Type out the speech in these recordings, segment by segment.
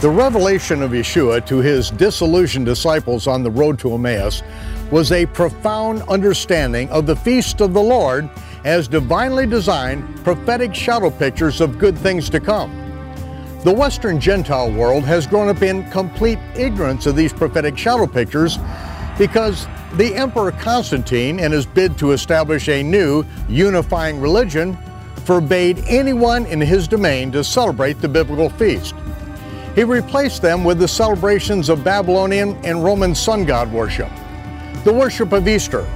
The revelation of Yeshua to his disillusioned disciples on the road to Emmaus was a profound understanding of the feast of the Lord as divinely designed prophetic shadow pictures of good things to come. The Western Gentile world has grown up in complete ignorance of these prophetic shadow pictures because the Emperor Constantine, in his bid to establish a new unifying religion, forbade anyone in his domain to celebrate the biblical feast. He replaced them with the celebrations of Babylonian and Roman sun god worship, the worship of Easter,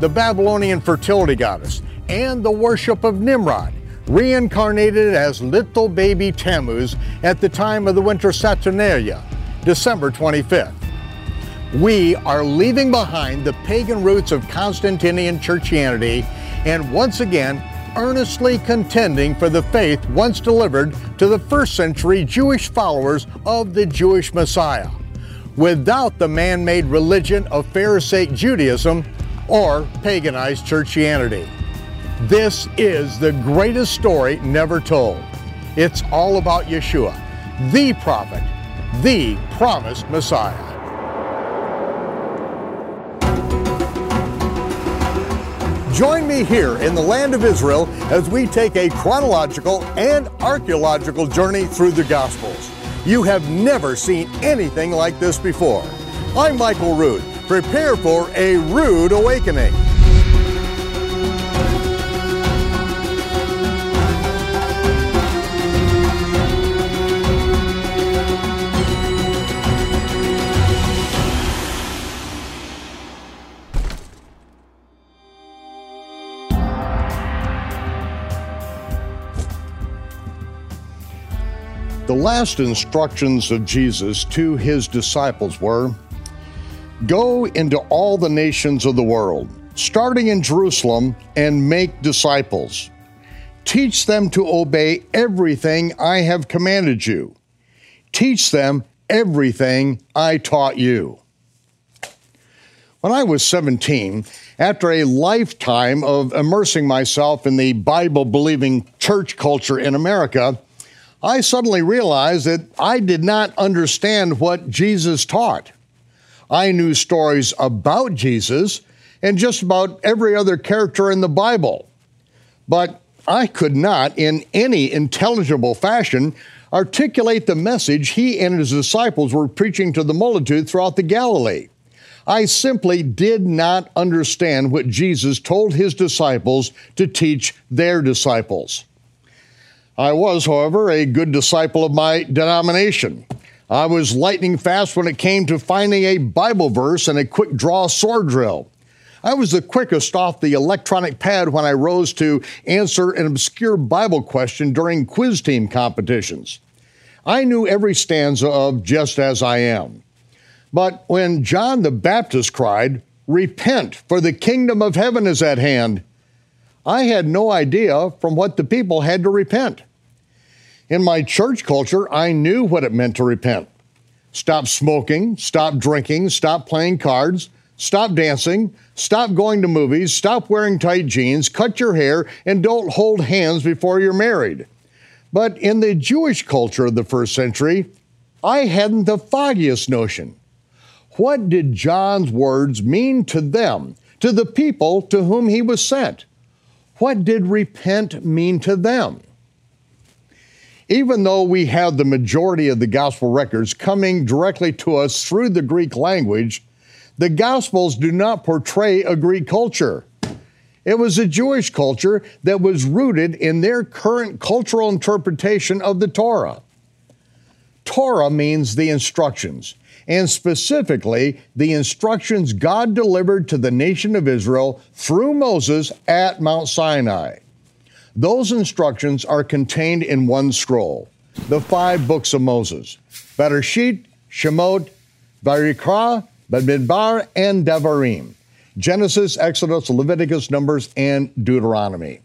the Babylonian fertility goddess, and the worship of Nimrod, reincarnated as little baby Tammuz at the time of the winter Saturnalia, December 25th. We are leaving behind the pagan roots of Constantinian churchianity and once again earnestly contending for the faith once delivered to the first century Jewish followers of the Jewish Messiah, without the man made religion of Pharisaic Judaism or paganized Christianity. This is the greatest story never told. It's all about Yeshua, the prophet, the promised Messiah. Join me here in the land of Israel as we take a chronological and archaeological journey through the Gospels. You have never seen anything like this before. I'm Michael Rood. Prepare for a rude awakening. Last instructions of Jesus to his disciples were Go into all the nations of the world, starting in Jerusalem, and make disciples. Teach them to obey everything I have commanded you. Teach them everything I taught you. When I was 17, after a lifetime of immersing myself in the Bible believing church culture in America, I suddenly realized that I did not understand what Jesus taught. I knew stories about Jesus and just about every other character in the Bible, but I could not, in any intelligible fashion, articulate the message he and his disciples were preaching to the multitude throughout the Galilee. I simply did not understand what Jesus told his disciples to teach their disciples. I was, however, a good disciple of my denomination. I was lightning fast when it came to finding a Bible verse and a quick draw sword drill. I was the quickest off the electronic pad when I rose to answer an obscure Bible question during quiz team competitions. I knew every stanza of Just As I Am. But when John the Baptist cried, Repent, for the kingdom of heaven is at hand, I had no idea from what the people had to repent. In my church culture, I knew what it meant to repent. Stop smoking, stop drinking, stop playing cards, stop dancing, stop going to movies, stop wearing tight jeans, cut your hair, and don't hold hands before you're married. But in the Jewish culture of the first century, I hadn't the foggiest notion. What did John's words mean to them, to the people to whom he was sent? What did repent mean to them? Even though we have the majority of the gospel records coming directly to us through the Greek language, the gospels do not portray a Greek culture. It was a Jewish culture that was rooted in their current cultural interpretation of the Torah. Torah means the instructions, and specifically the instructions God delivered to the nation of Israel through Moses at Mount Sinai. Those instructions are contained in one scroll, the five books of Moses Bereshit, Shemot, Vayikra, Bamidbar, and Devarim. Genesis, Exodus, Leviticus, Numbers, and Deuteronomy.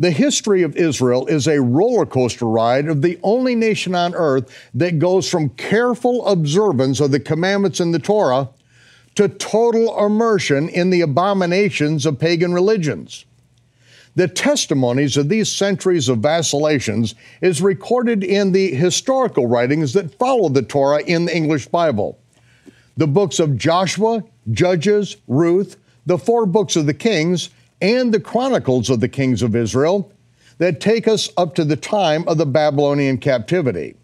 The history of Israel is a roller coaster ride of the only nation on earth that goes from careful observance of the commandments in the Torah to total immersion in the abominations of pagan religions. The testimonies of these centuries of vacillations is recorded in the historical writings that follow the Torah in the English Bible. The books of Joshua, Judges, Ruth, the four books of the Kings, and the Chronicles of the Kings of Israel that take us up to the time of the Babylonian captivity.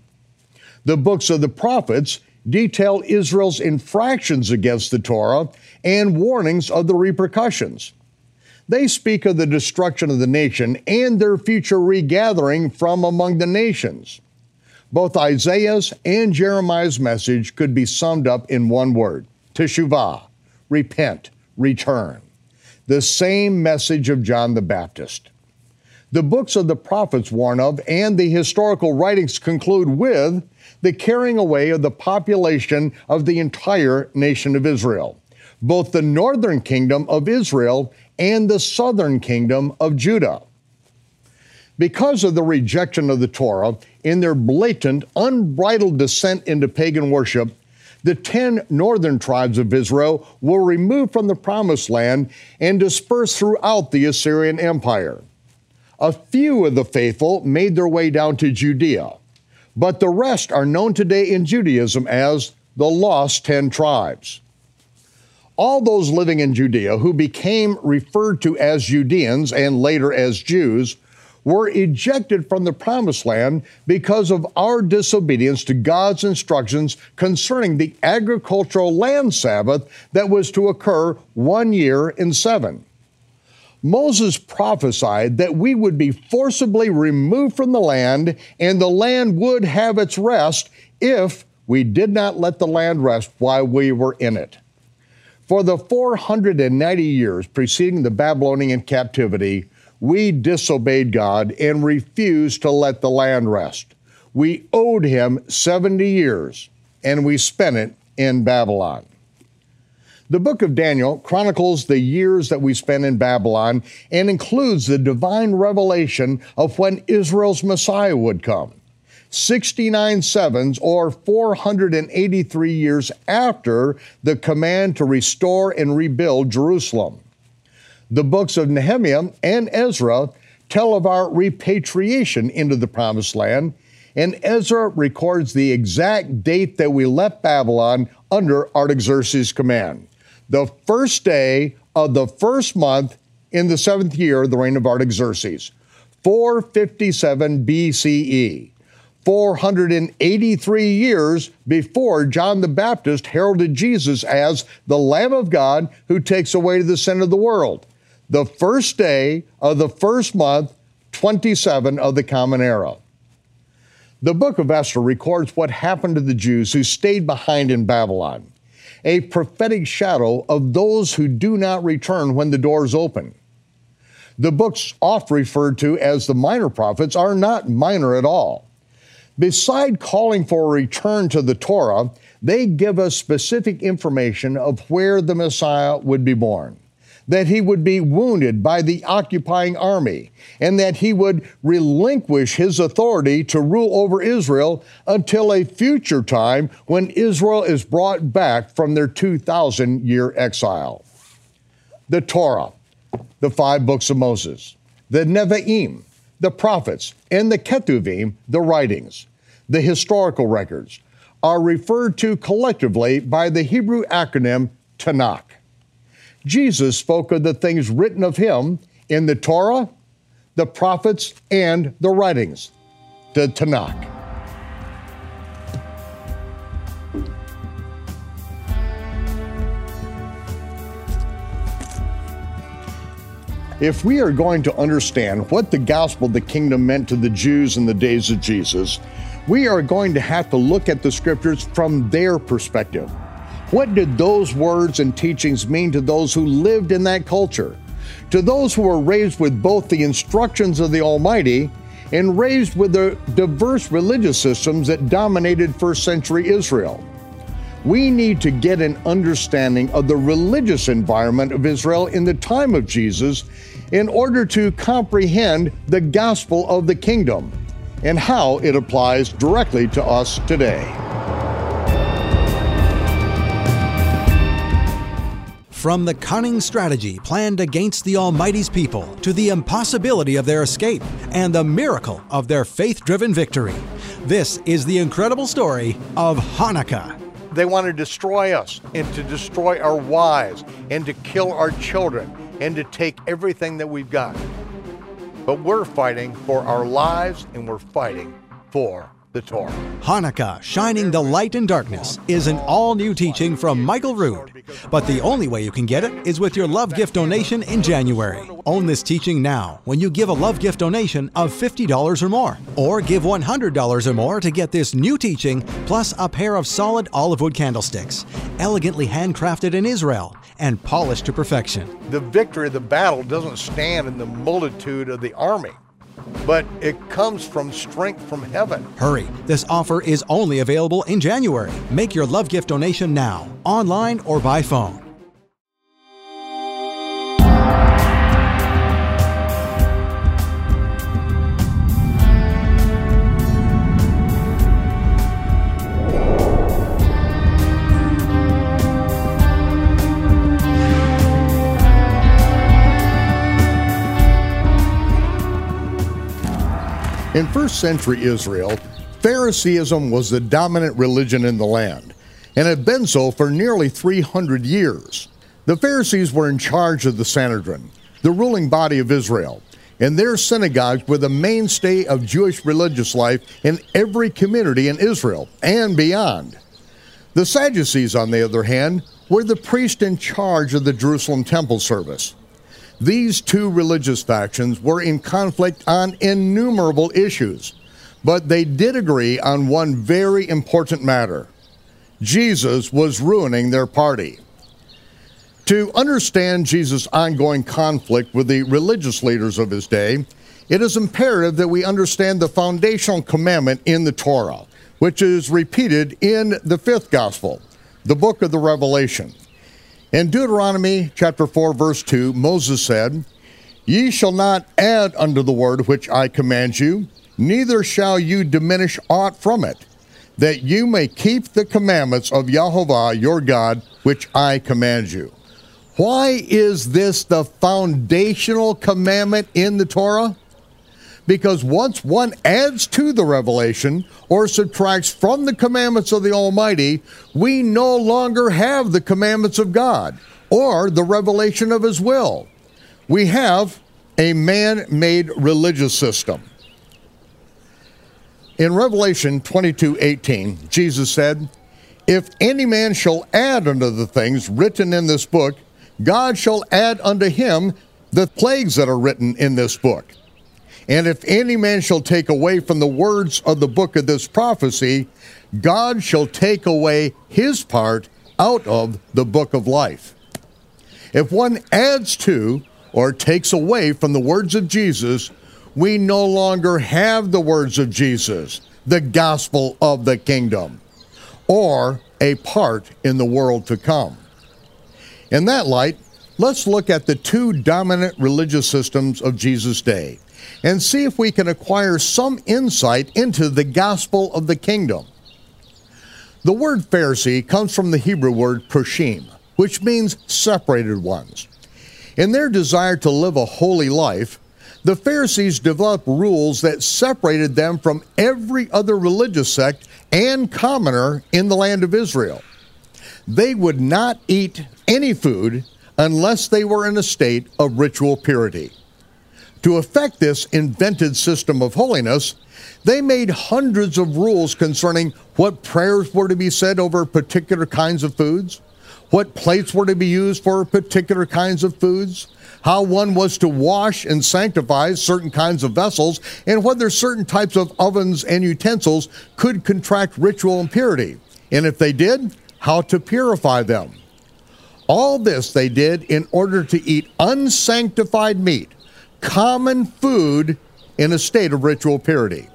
The books of the prophets detail Israel's infractions against the Torah and warnings of the repercussions. They speak of the destruction of the nation and their future regathering from among the nations. Both Isaiah's and Jeremiah's message could be summed up in one word teshuvah, repent, return. The same message of John the Baptist. The books of the prophets warn of, and the historical writings conclude with, the carrying away of the population of the entire nation of Israel, both the northern kingdom of Israel and the southern kingdom of Judah. Because of the rejection of the Torah in their blatant, unbridled descent into pagan worship, the ten northern tribes of Israel were removed from the promised land and dispersed throughout the Assyrian Empire. A few of the faithful made their way down to Judea, but the rest are known today in Judaism as the lost ten tribes all those living in Judea who became referred to as Judeans and later as Jews were ejected from the promised land because of our disobedience to God's instructions concerning the agricultural land Sabbath that was to occur one year in seven. Moses prophesied that we would be forcibly removed from the land and the land would have its rest if we did not let the land rest while we were in it. For the 490 years preceding the Babylonian captivity, we disobeyed God and refused to let the land rest. We owed him 70 years, and we spent it in Babylon. The book of Daniel chronicles the years that we spent in Babylon and includes the divine revelation of when Israel's Messiah would come. 69 sevens, or 483 years after the command to restore and rebuild Jerusalem. The books of Nehemiah and Ezra tell of our repatriation into the promised land, and Ezra records the exact date that we left Babylon under Artaxerxes' command. The first day of the first month in the seventh year of the reign of Artaxerxes, 457 BCE. 483 years before John the Baptist heralded Jesus as the Lamb of God who takes away the sin of the world. The first day of the first month, 27 of the Common Era. The book of Esther records what happened to the Jews who stayed behind in Babylon, a prophetic shadow of those who do not return when the doors open. The books oft referred to as the minor prophets are not minor at all. Beside calling for a return to the Torah, they give us specific information of where the Messiah would be born, that he would be wounded by the occupying army, and that he would relinquish his authority to rule over Israel until a future time when Israel is brought back from their 2,000 year exile. The Torah, the five books of Moses, the Nevi'im, the prophets, and the Ketuvim, the writings, the historical records, are referred to collectively by the Hebrew acronym Tanakh. Jesus spoke of the things written of him in the Torah, the prophets, and the writings, the Tanakh. If we are going to understand what the gospel of the kingdom meant to the Jews in the days of Jesus, we are going to have to look at the scriptures from their perspective. What did those words and teachings mean to those who lived in that culture? To those who were raised with both the instructions of the Almighty and raised with the diverse religious systems that dominated first century Israel. We need to get an understanding of the religious environment of Israel in the time of Jesus in order to comprehend the gospel of the kingdom and how it applies directly to us today. From the cunning strategy planned against the Almighty's people to the impossibility of their escape and the miracle of their faith driven victory. This is the incredible story of Hanukkah. They want to destroy us and to destroy our wives and to kill our children and to take everything that we've got. But we're fighting for our lives and we're fighting for the Torah. Hanukkah, Shining the Light in Darkness, is an all new teaching from Michael Rood. But the only way you can get it is with your love gift donation in January. Own this teaching now when you give a love gift donation of $50 or more. Or give $100 or more to get this new teaching plus a pair of solid olive wood candlesticks, elegantly handcrafted in Israel and polished to perfection. The victory of the battle doesn't stand in the multitude of the army but it comes from strength from heaven. Hurry, this offer is only available in January. Make your love gift donation now, online or by phone. In first century Israel, Phariseeism was the dominant religion in the land, and had been so for nearly 300 years. The Pharisees were in charge of the Sanhedrin, the ruling body of Israel, and their synagogues were the mainstay of Jewish religious life in every community in Israel and beyond. The Sadducees, on the other hand, were the priest in charge of the Jerusalem temple service. These two religious factions were in conflict on innumerable issues, but they did agree on one very important matter Jesus was ruining their party. To understand Jesus' ongoing conflict with the religious leaders of his day, it is imperative that we understand the foundational commandment in the Torah, which is repeated in the fifth gospel, the book of the Revelation. In Deuteronomy chapter 4, verse 2, Moses said, Ye shall not add unto the word which I command you, neither shall you diminish aught from it, that you may keep the commandments of Yehovah your God, which I command you. Why is this the foundational commandment in the Torah? Because once one adds to the revelation or subtracts from the commandments of the Almighty, we no longer have the commandments of God or the revelation of His will. We have a man made religious system. In Revelation 22 18, Jesus said, If any man shall add unto the things written in this book, God shall add unto him the plagues that are written in this book. And if any man shall take away from the words of the book of this prophecy, God shall take away his part out of the book of life. If one adds to or takes away from the words of Jesus, we no longer have the words of Jesus, the gospel of the kingdom, or a part in the world to come. In that light, let's look at the two dominant religious systems of Jesus' day and see if we can acquire some insight into the gospel of the kingdom. The word Pharisee comes from the Hebrew word prushim, which means separated ones. In their desire to live a holy life, the Pharisees developed rules that separated them from every other religious sect and commoner in the land of Israel. They would not eat any food unless they were in a state of ritual purity. To effect this invented system of holiness, they made hundreds of rules concerning what prayers were to be said over particular kinds of foods, what plates were to be used for particular kinds of foods, how one was to wash and sanctify certain kinds of vessels, and whether certain types of ovens and utensils could contract ritual impurity, and if they did, how to purify them. All this they did in order to eat unsanctified meat common food in a state of ritual purity.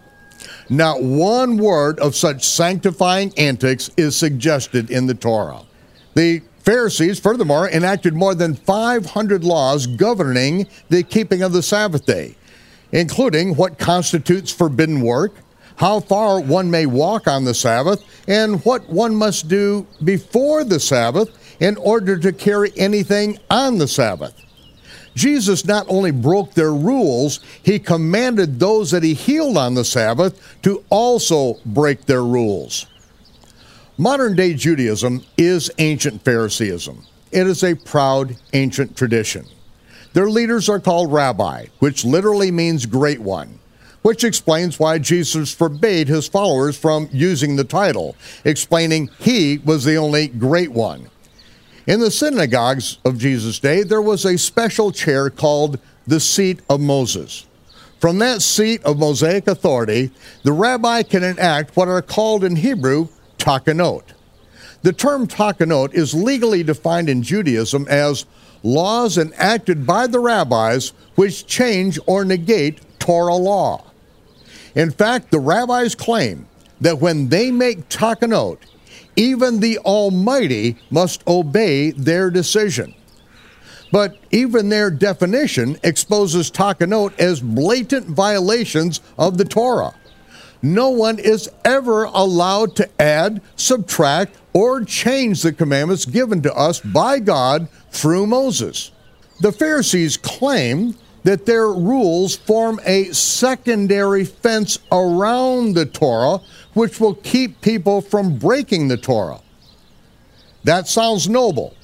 Not one word of such sanctifying antics is suggested in the Torah. The Pharisees, furthermore, enacted more than 500 laws governing the keeping of the Sabbath day, including what constitutes forbidden work, how far one may walk on the Sabbath, and what one must do before the Sabbath in order to carry anything on the Sabbath. Jesus not only broke their rules, he commanded those that he healed on the Sabbath to also break their rules. Modern day Judaism is ancient Phariseeism. It is a proud ancient tradition. Their leaders are called rabbi, which literally means great one, which explains why Jesus forbade his followers from using the title, explaining he was the only great one. In the synagogues of Jesus' day, there was a special chair called the seat of Moses. From that seat of Mosaic authority, the rabbi can enact what are called in Hebrew takanot. The term takanot is legally defined in Judaism as laws enacted by the rabbis which change or negate Torah law. In fact, the rabbis claim that when they make takanot, even the Almighty must obey their decision. But even their definition exposes takanot as blatant violations of the Torah. No one is ever allowed to add, subtract, or change the commandments given to us by God through Moses. The Pharisees claim that their rules form a secondary fence around the Torah, which will keep people from breaking the Torah. That sounds noble.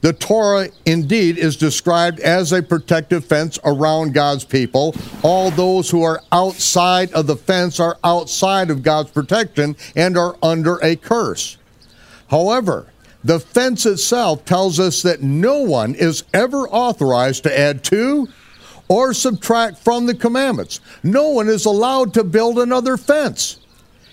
The Torah indeed is described as a protective fence around God's people. All those who are outside of the fence are outside of God's protection and are under a curse. However, the fence itself tells us that no one is ever authorized to add to or subtract from the commandments. No one is allowed to build another fence.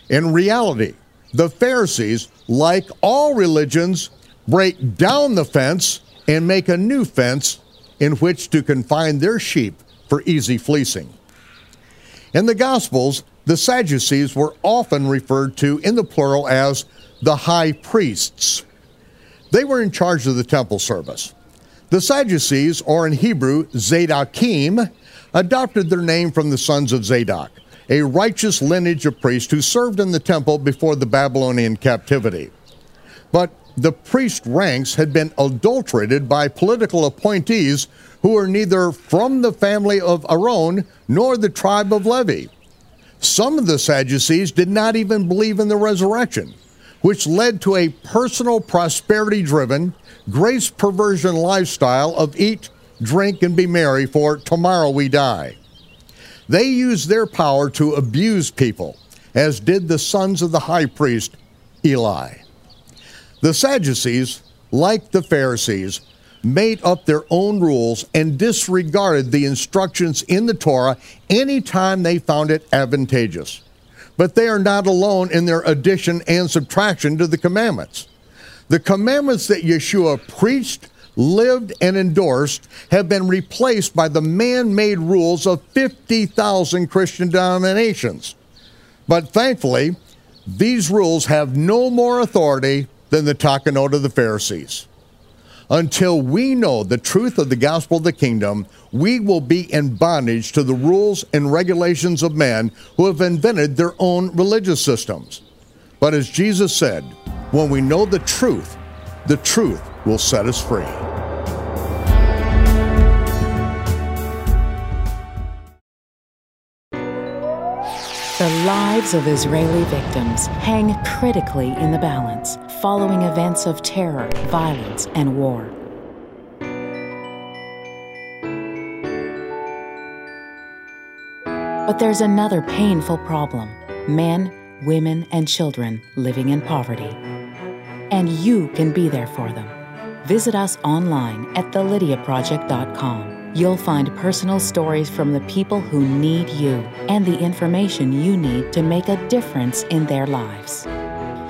In reality, the Pharisees, like all religions, break down the fence and make a new fence in which to confine their sheep for easy fleecing. In the Gospels, the Sadducees were often referred to in the plural as the high priests. They were in charge of the temple service. The Sadducees, or in Hebrew, Zadokim, adopted their name from the sons of Zadok, a righteous lineage of priests who served in the temple before the Babylonian captivity. But the priest ranks had been adulterated by political appointees who were neither from the family of Aaron nor the tribe of Levi. Some of the Sadducees did not even believe in the resurrection, which led to a personal prosperity driven, grace perversion lifestyle of eat, drink, and be merry, for tomorrow we die. They used their power to abuse people, as did the sons of the high priest Eli. The Sadducees, like the Pharisees, made up their own rules and disregarded the instructions in the Torah anytime they found it advantageous. But they are not alone in their addition and subtraction to the commandments. The commandments that Yeshua preached, lived, and endorsed have been replaced by the man made rules of 50,000 Christian denominations. But thankfully, these rules have no more authority than the takanot of the Pharisees. Until we know the truth of the gospel of the kingdom, we will be in bondage to the rules and regulations of men who have invented their own religious systems. But as Jesus said, when we know the truth, the truth will set us free. The lives of Israeli victims hang critically in the balance following events of terror, violence, and war. But there's another painful problem men, women, and children living in poverty. And you can be there for them. Visit us online at thelydiaproject.com. You'll find personal stories from the people who need you and the information you need to make a difference in their lives.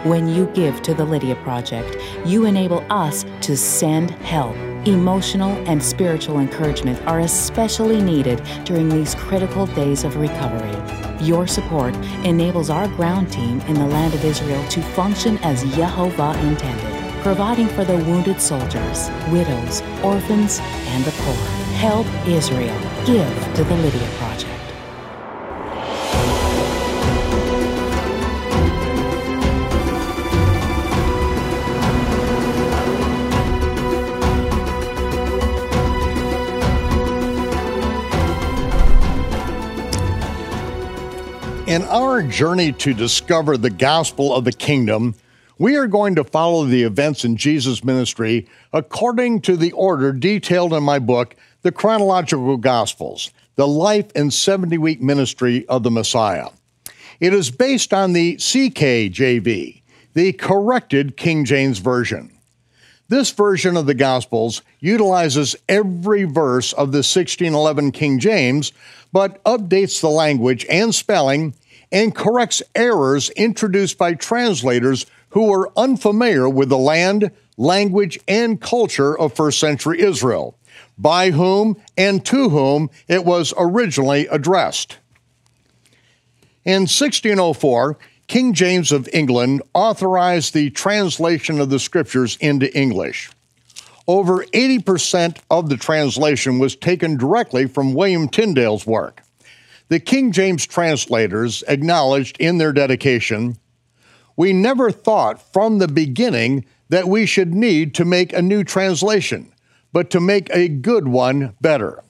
When you give to the Lydia Project, you enable us to send help. Emotional and spiritual encouragement are especially needed during these critical days of recovery. Your support enables our ground team in the land of Israel to function as Yehovah intended, providing for the wounded soldiers, widows, orphans, and the poor. Help Israel. Give to the Lydia Project. Our journey to discover the gospel of the kingdom, we are going to follow the events in Jesus' ministry according to the order detailed in my book, The Chronological Gospels The Life and 70 Week Ministry of the Messiah. It is based on the CKJV, the corrected King James Version. This version of the Gospels utilizes every verse of the 1611 King James, but updates the language and spelling and corrects errors introduced by translators who were unfamiliar with the land, language, and culture of first century Israel, by whom and to whom it was originally addressed. In 1604, King James of England authorized the translation of the scriptures into English. Over 80% of the translation was taken directly from William Tyndale's work. The King James translators acknowledged in their dedication We never thought from the beginning that we should need to make a new translation, but to make a good one better.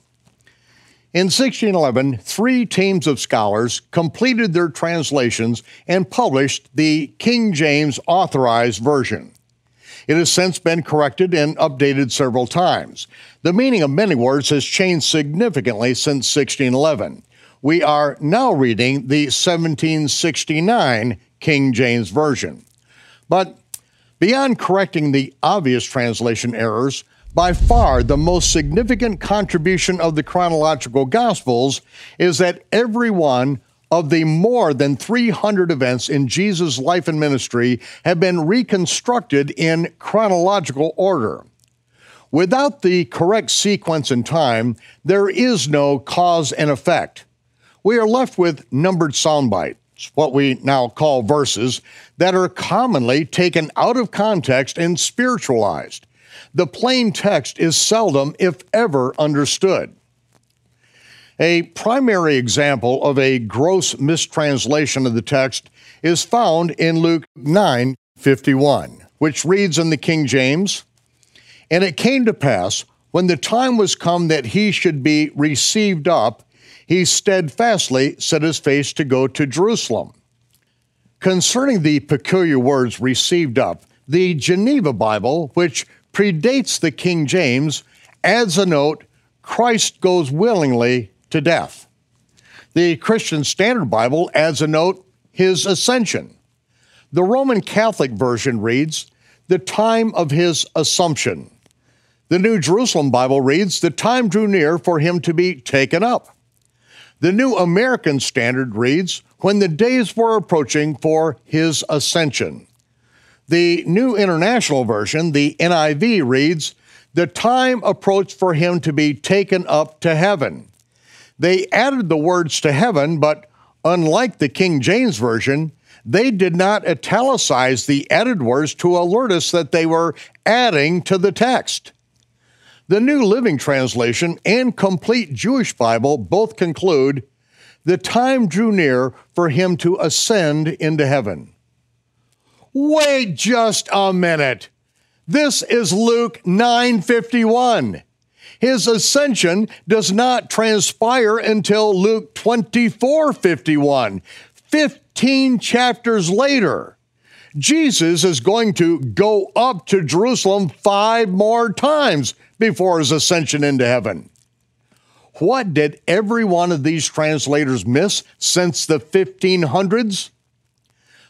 In 1611, three teams of scholars completed their translations and published the King James Authorized Version. It has since been corrected and updated several times. The meaning of many words has changed significantly since 1611 we are now reading the 1769 King James Version. But beyond correcting the obvious translation errors, by far the most significant contribution of the chronological Gospels is that every one of the more than 300 events in Jesus' life and ministry have been reconstructed in chronological order. Without the correct sequence and time, there is no cause and effect we are left with numbered sound bites, what we now call verses, that are commonly taken out of context and spiritualized. The plain text is seldom, if ever, understood. A primary example of a gross mistranslation of the text is found in Luke 9 51, which reads in the King James And it came to pass, when the time was come that he should be received up, he steadfastly set his face to go to Jerusalem. Concerning the peculiar words received up, the Geneva Bible, which predates the King James, adds a note Christ goes willingly to death. The Christian Standard Bible adds a note his ascension. The Roman Catholic version reads, the time of his assumption. The New Jerusalem Bible reads, the time drew near for him to be taken up. The New American Standard reads, when the days were approaching for his ascension. The New International Version, the NIV, reads, the time approached for him to be taken up to heaven. They added the words to heaven, but unlike the King James Version, they did not italicize the added words to alert us that they were adding to the text. The New Living Translation and Complete Jewish Bible both conclude the time drew near for him to ascend into heaven. Wait just a minute. This is Luke 9:51. His ascension does not transpire until Luke 24:51, 15 chapters later. Jesus is going to go up to Jerusalem 5 more times before his ascension into heaven. What did every one of these translators miss since the 1500s?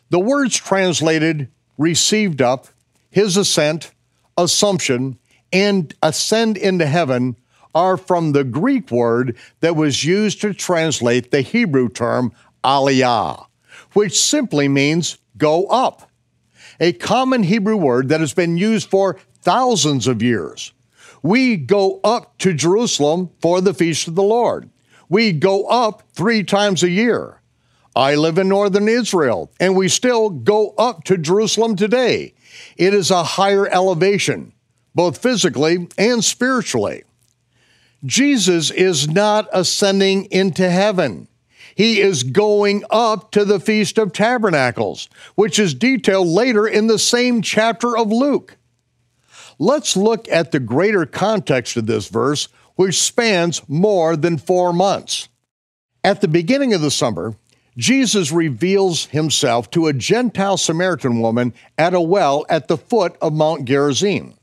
The words translated received up, his ascent, assumption, and ascend into heaven are from the Greek word that was used to translate the Hebrew term aliyah, which simply means go up. A common Hebrew word that has been used for thousands of years. We go up to Jerusalem for the feast of the Lord. We go up three times a year. I live in northern Israel, and we still go up to Jerusalem today. It is a higher elevation, both physically and spiritually. Jesus is not ascending into heaven. He is going up to the Feast of Tabernacles, which is detailed later in the same chapter of Luke. Let's look at the greater context of this verse, which spans more than four months. At the beginning of the summer, Jesus reveals himself to a Gentile Samaritan woman at a well at the foot of Mount Gerizim.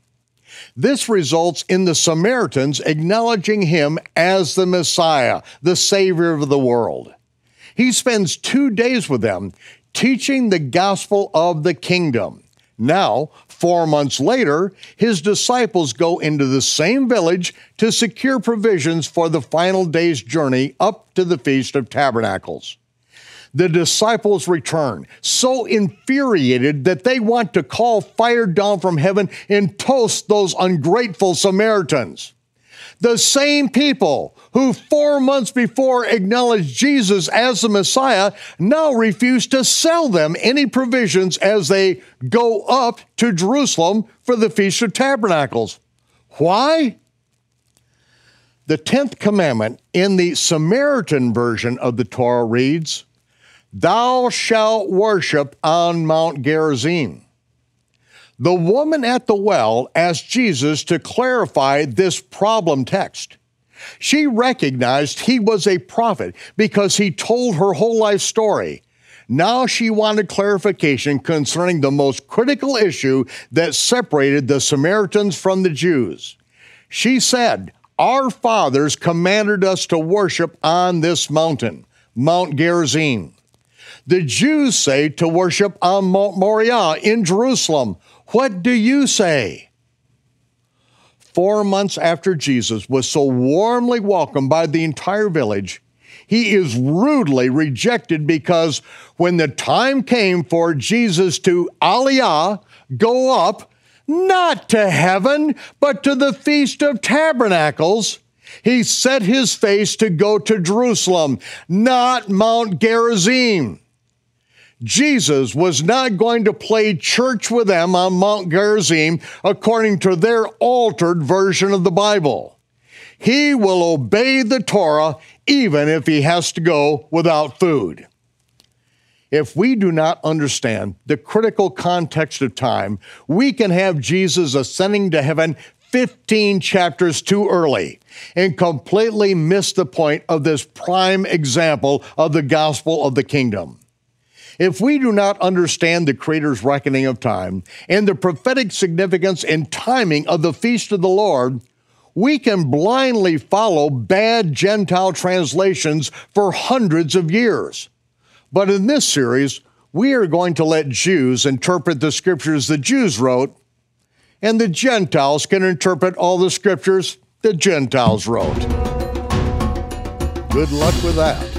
This results in the Samaritans acknowledging him as the Messiah, the Savior of the world. He spends two days with them teaching the gospel of the kingdom. Now, four months later, his disciples go into the same village to secure provisions for the final day's journey up to the Feast of Tabernacles. The disciples return, so infuriated that they want to call fire down from heaven and toast those ungrateful Samaritans. The same people who four months before acknowledged Jesus as the Messiah now refuse to sell them any provisions as they go up to Jerusalem for the Feast of Tabernacles. Why? The 10th commandment in the Samaritan version of the Torah reads, Thou shalt worship on Mount Gerizim. The woman at the well asked Jesus to clarify this problem text. She recognized he was a prophet because he told her whole life story. Now she wanted clarification concerning the most critical issue that separated the Samaritans from the Jews. She said, Our fathers commanded us to worship on this mountain, Mount Gerizim. The Jews say to worship on Mount Moriah in Jerusalem, what do you say? Four months after Jesus was so warmly welcomed by the entire village, he is rudely rejected because when the time came for Jesus to aliyah, go up, not to heaven, but to the Feast of Tabernacles, he set his face to go to Jerusalem, not Mount Gerizim. Jesus was not going to play church with them on Mount Gerizim according to their altered version of the Bible. He will obey the Torah even if he has to go without food. If we do not understand the critical context of time, we can have Jesus ascending to heaven 15 chapters too early and completely miss the point of this prime example of the gospel of the kingdom. If we do not understand the Creator's reckoning of time and the prophetic significance and timing of the feast of the Lord, we can blindly follow bad Gentile translations for hundreds of years. But in this series, we are going to let Jews interpret the scriptures the Jews wrote, and the Gentiles can interpret all the scriptures the Gentiles wrote. Good luck with that.